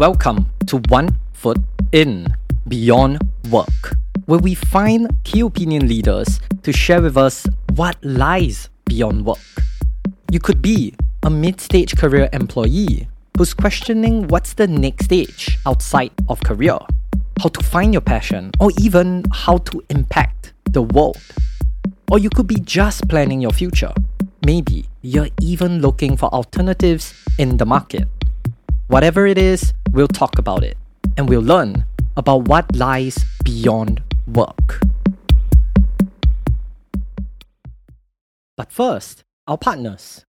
Welcome to One Foot In Beyond Work, where we find key opinion leaders to share with us what lies beyond work. You could be a mid stage career employee who's questioning what's the next stage outside of career, how to find your passion, or even how to impact the world. Or you could be just planning your future. Maybe you're even looking for alternatives in the market. Whatever it is, we'll talk about it and we'll learn about what lies beyond work. But first, our partners.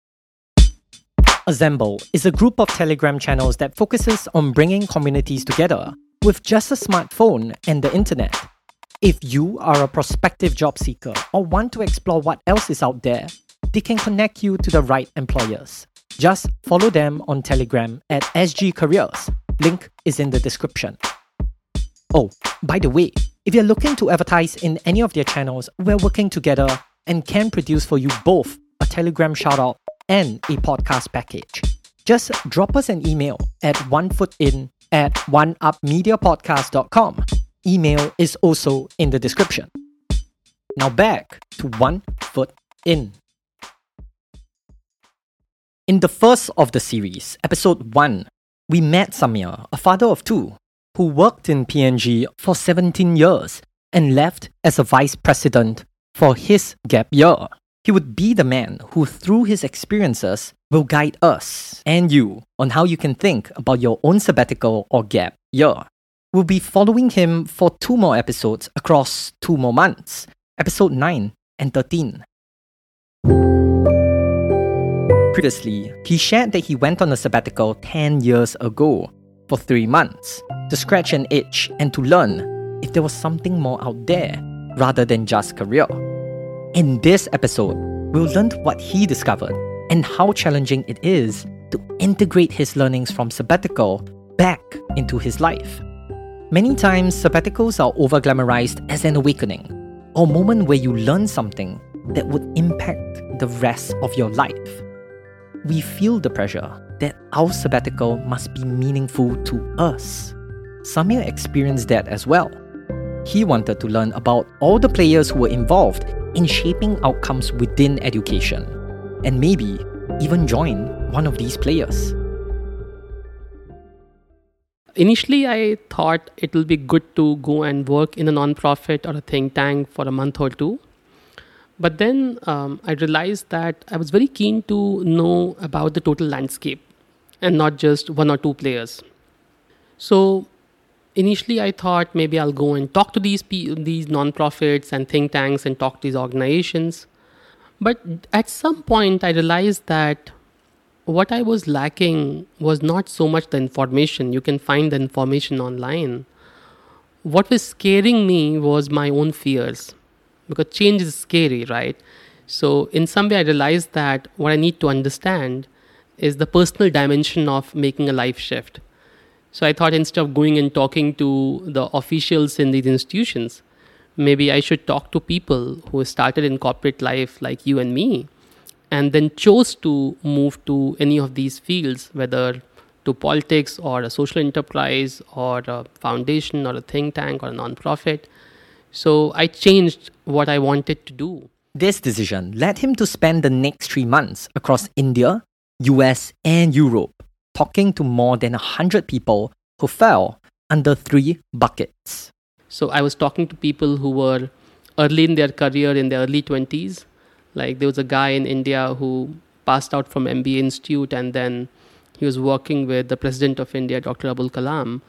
Assemble is a group of Telegram channels that focuses on bringing communities together with just a smartphone and the internet. If you are a prospective job seeker or want to explore what else is out there, they can connect you to the right employers. Just follow them on Telegram at SG Careers. Link is in the description. Oh, by the way, if you're looking to advertise in any of their channels, we're working together and can produce for you both a Telegram shoutout and a podcast package. Just drop us an email at onefootin at oneupmediapodcast.com. Email is also in the description. Now back to One Foot In. In the first of the series, episode 1, we met Samir, a father of two, who worked in P&G for 17 years and left as a vice president for his gap year. He would be the man who, through his experiences, will guide us and you on how you can think about your own sabbatical or gap year. We'll be following him for two more episodes across two more months, episode 9 and 13. Previously, he shared that he went on a sabbatical 10 years ago for three months to scratch an itch and to learn if there was something more out there rather than just career. In this episode, we'll learn what he discovered and how challenging it is to integrate his learnings from sabbatical back into his life. Many times, sabbaticals are over glamorized as an awakening or moment where you learn something that would impact the rest of your life we feel the pressure that our sabbatical must be meaningful to us. Samir experienced that as well. He wanted to learn about all the players who were involved in shaping outcomes within education, and maybe even join one of these players. Initially, I thought it will be good to go and work in a nonprofit or a think tank for a month or two but then um, I realized that I was very keen to know about the total landscape and not just one or two players. So initially, I thought maybe I'll go and talk to these these nonprofits and think tanks and talk to these organizations. But at some point, I realized that what I was lacking was not so much the information. You can find the information online. What was scaring me was my own fears because change is scary, right? So, in some way, I realized that what I need to understand is the personal dimension of making a life shift. So, I thought instead of going and talking to the officials in these institutions, maybe I should talk to people who started in corporate life like you and me and then chose to move to any of these fields, whether to politics or a social enterprise or a foundation or a think tank or a nonprofit so I changed what I wanted to do. This decision led him to spend the next three months across India, US, and Europe talking to more than 100 people who fell under three buckets. So I was talking to people who were early in their career in their early 20s. Like there was a guy in India who passed out from MBA Institute and then he was working with the president of India, Dr. Abdul Kalam,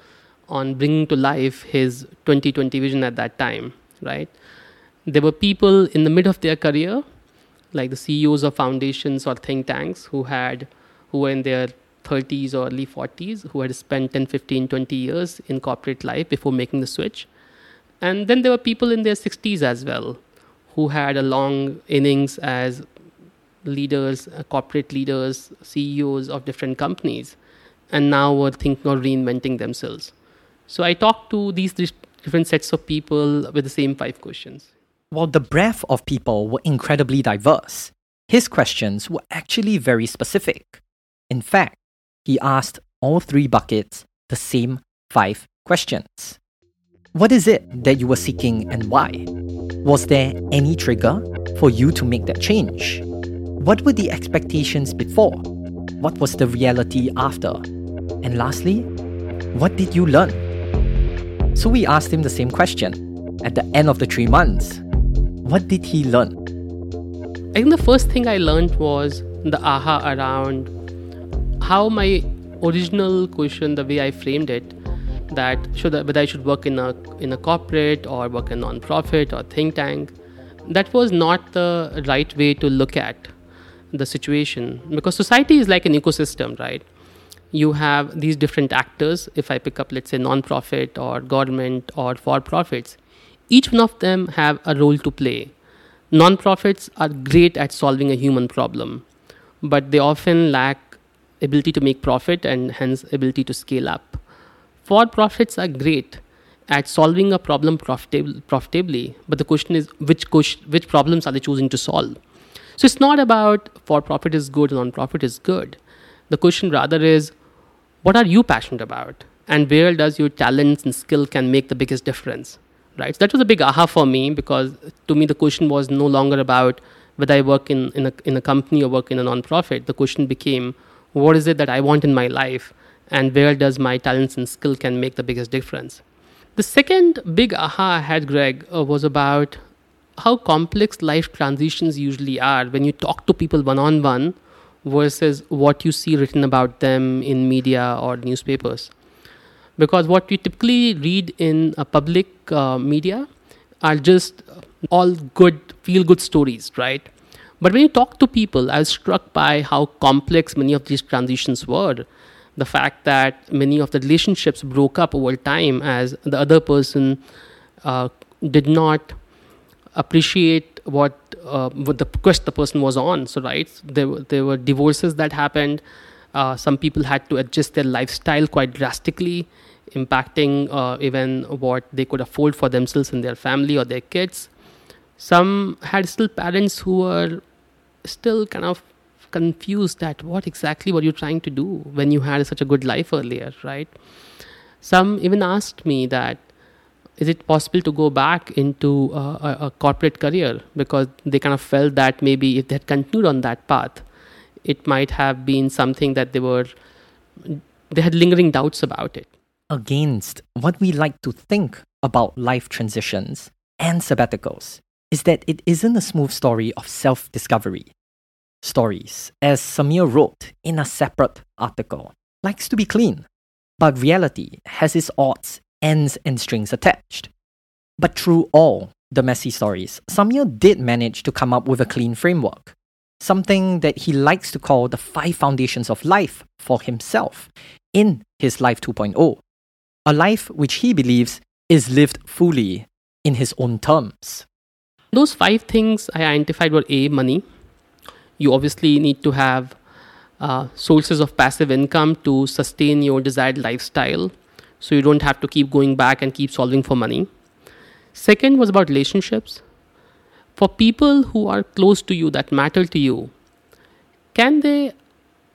on bringing to life his 2020 vision at that time, right? There were people in the mid of their career, like the CEOs of foundations or think tanks who had who were in their 30s or early 40s who had spent 10 15 20 years in corporate life before making the switch and then there were people in their 60s as well who had a long innings as leaders uh, corporate leaders ceos of different companies and now were thinking of reinventing themselves so I talked to these different sets of people with the same five questions. While the breadth of people were incredibly diverse, his questions were actually very specific. In fact, he asked all three buckets the same five questions. What is it that you were seeking and why? Was there any trigger for you to make that change? What were the expectations before? What was the reality after? And lastly, what did you learn? So we asked him the same question at the end of the three months. What did he learn? I think the first thing I learned was the aha around how my original question, the way I framed it, that should whether I should work in a in a corporate or work in a non-profit or think tank, that was not the right way to look at the situation because society is like an ecosystem, right? You have these different actors. If I pick up, let's say, non-profit or government or for-profits, each one of them have a role to play. Non-profits are great at solving a human problem, but they often lack ability to make profit and hence ability to scale up for profits are great at solving a problem profitab- profitably, but the question is which which problems are they choosing to solve? So it's not about for profit is good, non profit is good. The question rather is what are you passionate about, and where does your talents and skill can make the biggest difference, right? So that was a big aha for me because to me the question was no longer about whether I work in in a in a company or work in a non-profit. The question became what is it that I want in my life and where does my talents and skill can make the biggest difference. The second big aha I had, Greg, uh, was about how complex life transitions usually are when you talk to people one on one versus what you see written about them in media or newspapers. Because what we typically read in public uh, media are just all good, feel good stories, right? But when you talk to people, I was struck by how complex many of these transitions were the fact that many of the relationships broke up over time as the other person uh, did not appreciate what uh, what the quest the person was on. So right, there were, there were divorces that happened. Uh, some people had to adjust their lifestyle quite drastically, impacting uh, even what they could afford for themselves and their family or their kids. Some had still parents who were still kind of confused at what exactly were you trying to do when you had such a good life earlier, right? Some even asked me that is it possible to go back into a, a, corporate career because they kind of felt that maybe if they had continued on that path, it might have been something that they were they had lingering doubts about it. Against what we like to think about life transitions and sabbaticals is that it isn't a smooth story of self discovery stories, as Samir wrote in a separate article, likes to be clean, but reality has its odds, ends, and strings attached. But through all the messy stories, Samir did manage to come up with a clean framework, something that he likes to call the five foundations of life for himself in his Life 2.0, a life which he believes is lived fully in his own terms. Those five things I identified were A, money, you obviously need to have uh, sources of passive income to sustain your desired lifestyle so you don't have to keep going back and keep solving for money. Second was about relationships. For people who are close to you that matter to you can they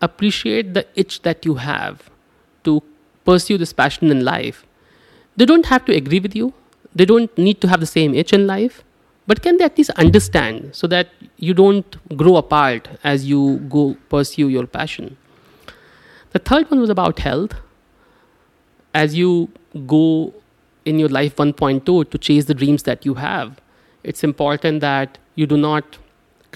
appreciate the itch that you have to pursue this passion in life? They don't have to agree with you. They don't need to have the same itch in life. But can they at least understand so that you don't grow apart as you go pursue your passion? The third one was about health as you go in your life 1.2 to chase the dreams that you have it's important that you do not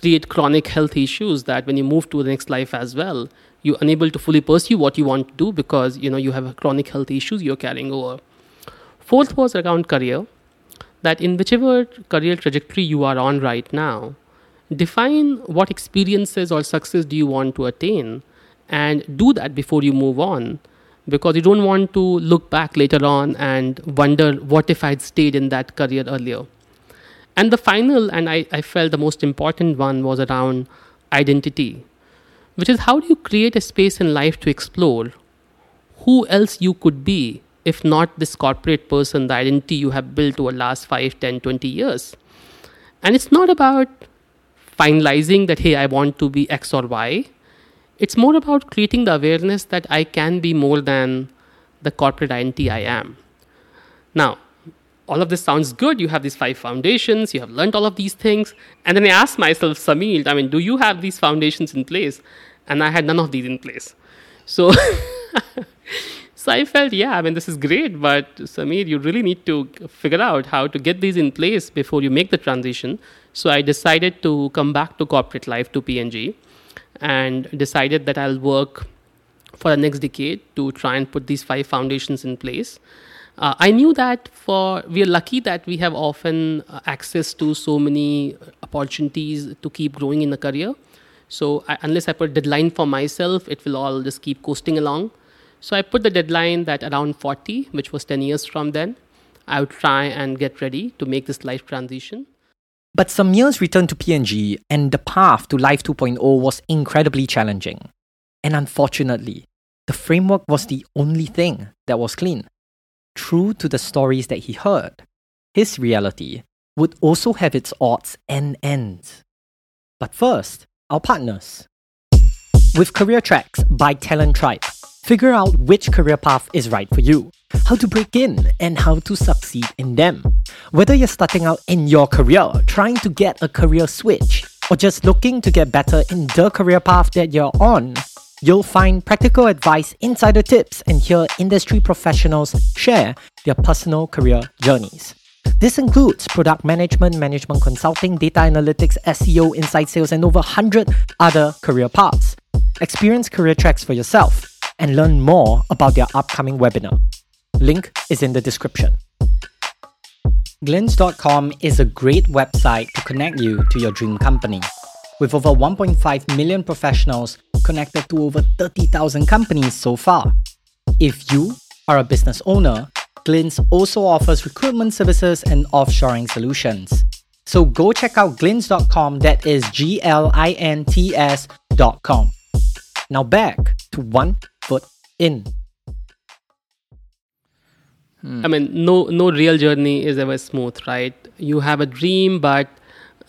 create chronic health issues that when you move to the next life as well you're unable to fully pursue what you want to do because you know you have chronic health issues you're carrying over. Fourth was around career that in whichever career trajectory you are on right now, define what experiences or success do you want to attain and do that before you move on because you don't want to look back later on and wonder what if I'd stayed in that career earlier. And the final, and I, I felt the most important one, was around identity, which is how do you create a space in life to explore who else you could be if not this corporate person, the identity you have built over last 5, 10, 20 years. And it's not about finalizing that, hey, I want to be X or Y. It's more about creating the awareness that I can be more than the corporate identity I am. Now, all of this sounds good. You have these five foundations, you have learned all of these things. And then I asked myself, Samir, I mean, do you have these foundations in place? And I had none of these in place. So, so I felt, yeah, I mean, this is great, but Samir, you really need to figure out how to get these in place before you make the transition. So I decided to come back to corporate life to P&G and decided that I'll work for the next decade to try and put these five foundations in place. Uh, I knew that for we are lucky that we have often uh, access to so many opportunities to keep growing in a career. So I, unless I put a deadline for myself, it will all just keep coasting along. So I put the deadline that around 40, which was 10 years from then, I would try and get ready to make this life transition. But Samir's return to P&G and the path to Life 2.0 was incredibly challenging. And unfortunately, the framework was the only thing that was clean. True to the stories that he heard, his reality would also have its odds and ends. But first, our partners. With Career Tracks by Talent Tribe, figure out which career path is right for you, how to break in, and how to succeed in them. Whether you're starting out in your career, trying to get a career switch, or just looking to get better in the career path that you're on, you'll find practical advice, insider tips, and hear industry professionals share their personal career journeys. This includes product management, management consulting, data analytics, SEO, inside sales, and over 100 other career paths. Experience career tracks for yourself and learn more about their upcoming webinar. Link is in the description. Glints.com is a great website to connect you to your dream company. With over 1.5 million professionals connected to over 30,000 companies so far. If you are a business owner, Glints also offers recruitment services and offshoring solutions. So go check out glints.com, that is G L I N T S.com. Now back to one foot in. I mean, no no real journey is ever smooth, right? You have a dream, but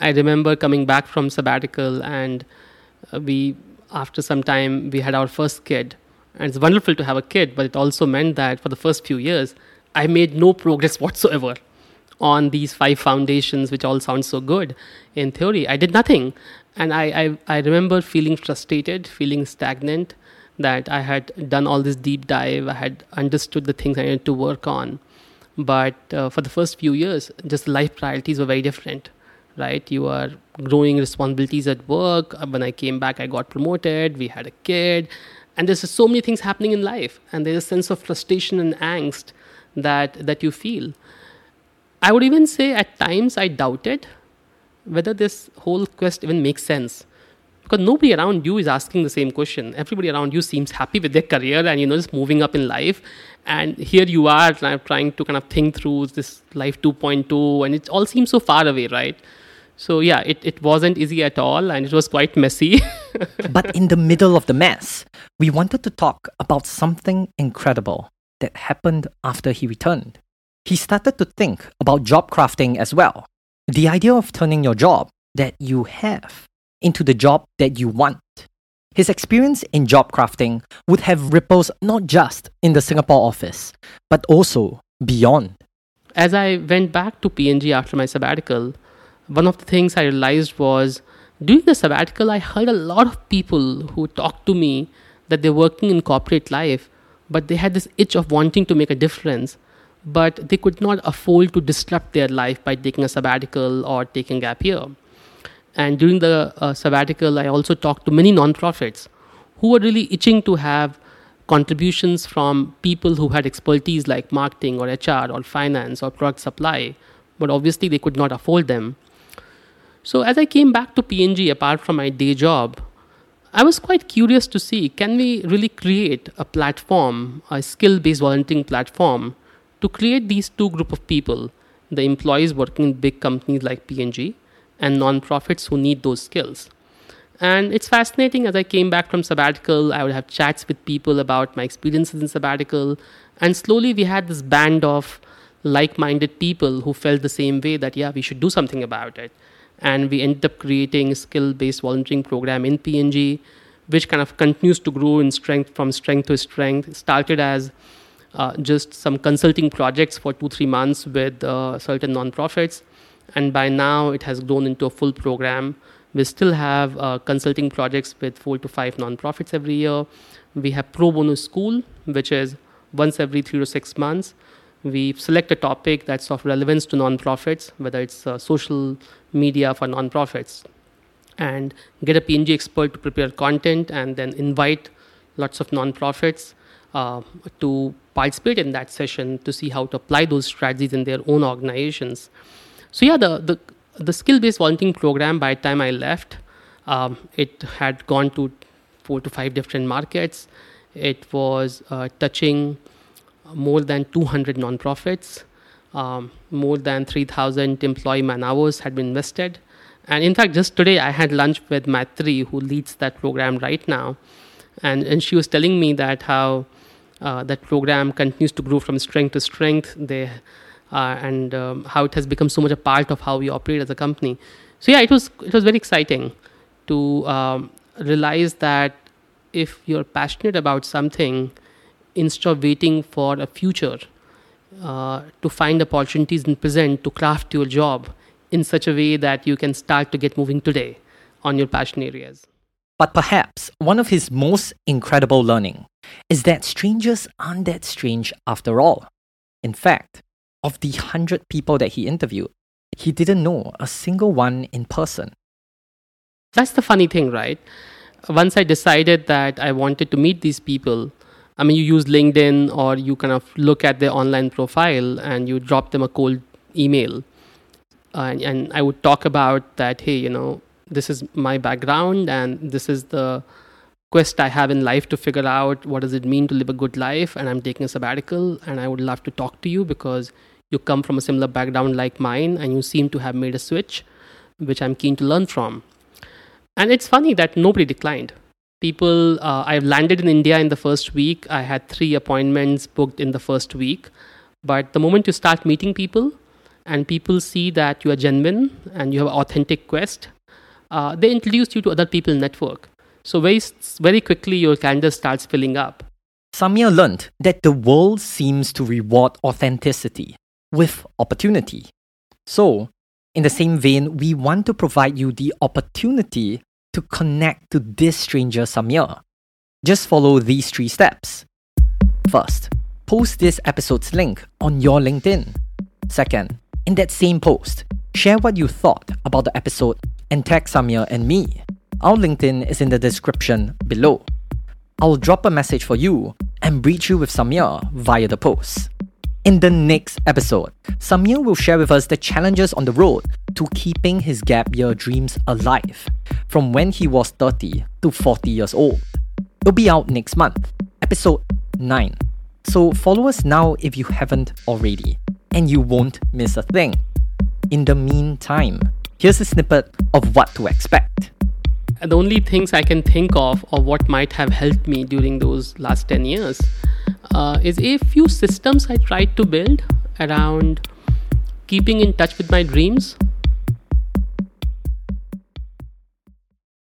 I remember coming back from sabbatical, and uh, we after some time we had our first kid, and it's wonderful to have a kid, but it also meant that for the first few years, I made no progress whatsoever on these five foundations, which all sound so good in theory. I did nothing, and I I, I remember feeling frustrated, feeling stagnant that I had done all this deep dive, I had understood the things I needed to work on. But uh, for the first few years, just life priorities were very different, right? You are growing responsibilities at work. Uh, when I came back, I got promoted, we had a kid, and there's so many things happening in life, and there's a sense of frustration and angst that, that you feel. I would even say at times I doubted whether this whole quest even makes sense because nobody around you is asking the same question. Everybody around you seems happy with their career and you know just moving up in life. And here you are trying to kind of think through this life 2.2 and it all seems so far away right? So yeah it, it wasn't easy at all and it was quite messy. But in the middle of the mess we wanted to talk about something incredible that happened after he returned. He started to think about job crafting as well. The idea of turning your job that you have into the job that you want. His experience in job crafting would have ripples not just in the Singapore office, but also beyond. As I went back to P&G after my sabbatical, one of the things I realized was during the sabbatical, I heard a lot of people who talked to me that they're working in corporate life, but they had this itch of wanting to make a difference, but they could not afford to disrupt their life by taking a sabbatical or taking a gap year. And during the uh, sabbatical, I also talked to many nonprofits who were really itching to have contributions from people who had expertise like marketing or HR or finance or product supply, but obviously they could not afford them. So as I came back to P&G, apart from my day job, I was quite curious to see can we really create a platform, a skill-based volunteering platform, to create these two group of people, the employees working in big companies like P&G and nonprofits who need those skills. And it's fascinating as I came back from sabbatical, I would have chats with people about my experiences in sabbatical. And slowly we had this band of like minded people who felt the same way that, yeah, we should do something about it. And we ended up creating a skill based volunteering program in P&G, which kind of continues to grow in strength from strength to strength. It started as uh, just some consulting projects for two, three months with uh, certain nonprofits. And by now, it has grown into a full program. We still have uh, consulting projects with four to five nonprofits every year. We have Pro Bono School, which is once every three to six months. We select a topic that's of relevance to nonprofits, whether it's uh, social media for nonprofits, and get a P&G expert to prepare content and then invite lots of nonprofits uh, to participate in that session to see how to apply those strategies in their own organizations. So yeah, the the, the skill-based volunteering program by the time I left, um, it had gone to four to five different markets. It was uh, touching more than 200 nonprofits. Um, more than 3,000 employee man hours had been invested. And in fact, just today I had lunch with Maitri, who leads that program right now. And, and she was telling me that how uh, that program continues to grow from strength to strength. They, and um, how it has become so much a part of how we operate as a company. So yeah, it was it was very exciting to um, realize that if you're passionate about something, instead of waiting for a future uh, to find opportunities in present to craft your job in such a way that you can start to get moving today on your passion areas. But perhaps one of his most incredible learning is that strangers aren't that strange after all. In fact, of the 100 people that he interviewed, he didn't know a single one in person. That's the funny thing, right? Once I decided that I wanted to meet these people, I mean, you use LinkedIn or you kind of look at their online profile and you drop them a cold email. Uh, and I would talk about that, hey, you know, this is my background and this is the quest I have in life to figure out what does it mean to live a good life. And I'm taking a sabbatical and I would love to talk to you because you come from a similar background like mine and you seem to have made a switch, which I'm keen to learn from. And it's funny that nobody declined. People, uh, I landed in India in the first week. I had three appointments booked in the first week. But the moment you start meeting people and people see that you are genuine and you have an authentic quest, uh, they introduce you to other people network. So very, very quickly your calendar starts filling up. Samir learned that the world seems to reward authenticity with opportunity. So, in the same vein, we want to provide you the opportunity to connect to this stranger Samir. Just follow these three steps. First, post this episode's link on your LinkedIn. Second, in that same post, share what you thought about the episode and tag Samir and me. Our LinkedIn is in the description below. I'll drop a message for you and reach you with Samir via the post. In the next episode, Samir will share with us the challenges on the road to keeping his gap year dreams alive from when he was 30 to 40 years old. It'll be out next month, episode 9. So follow us now if you haven't already, and you won't miss a thing. In the meantime, here's a snippet of what to expect. The only things I can think of or what might have helped me during those last 10 years uh, is a few systems I tried to build around keeping in touch with my dreams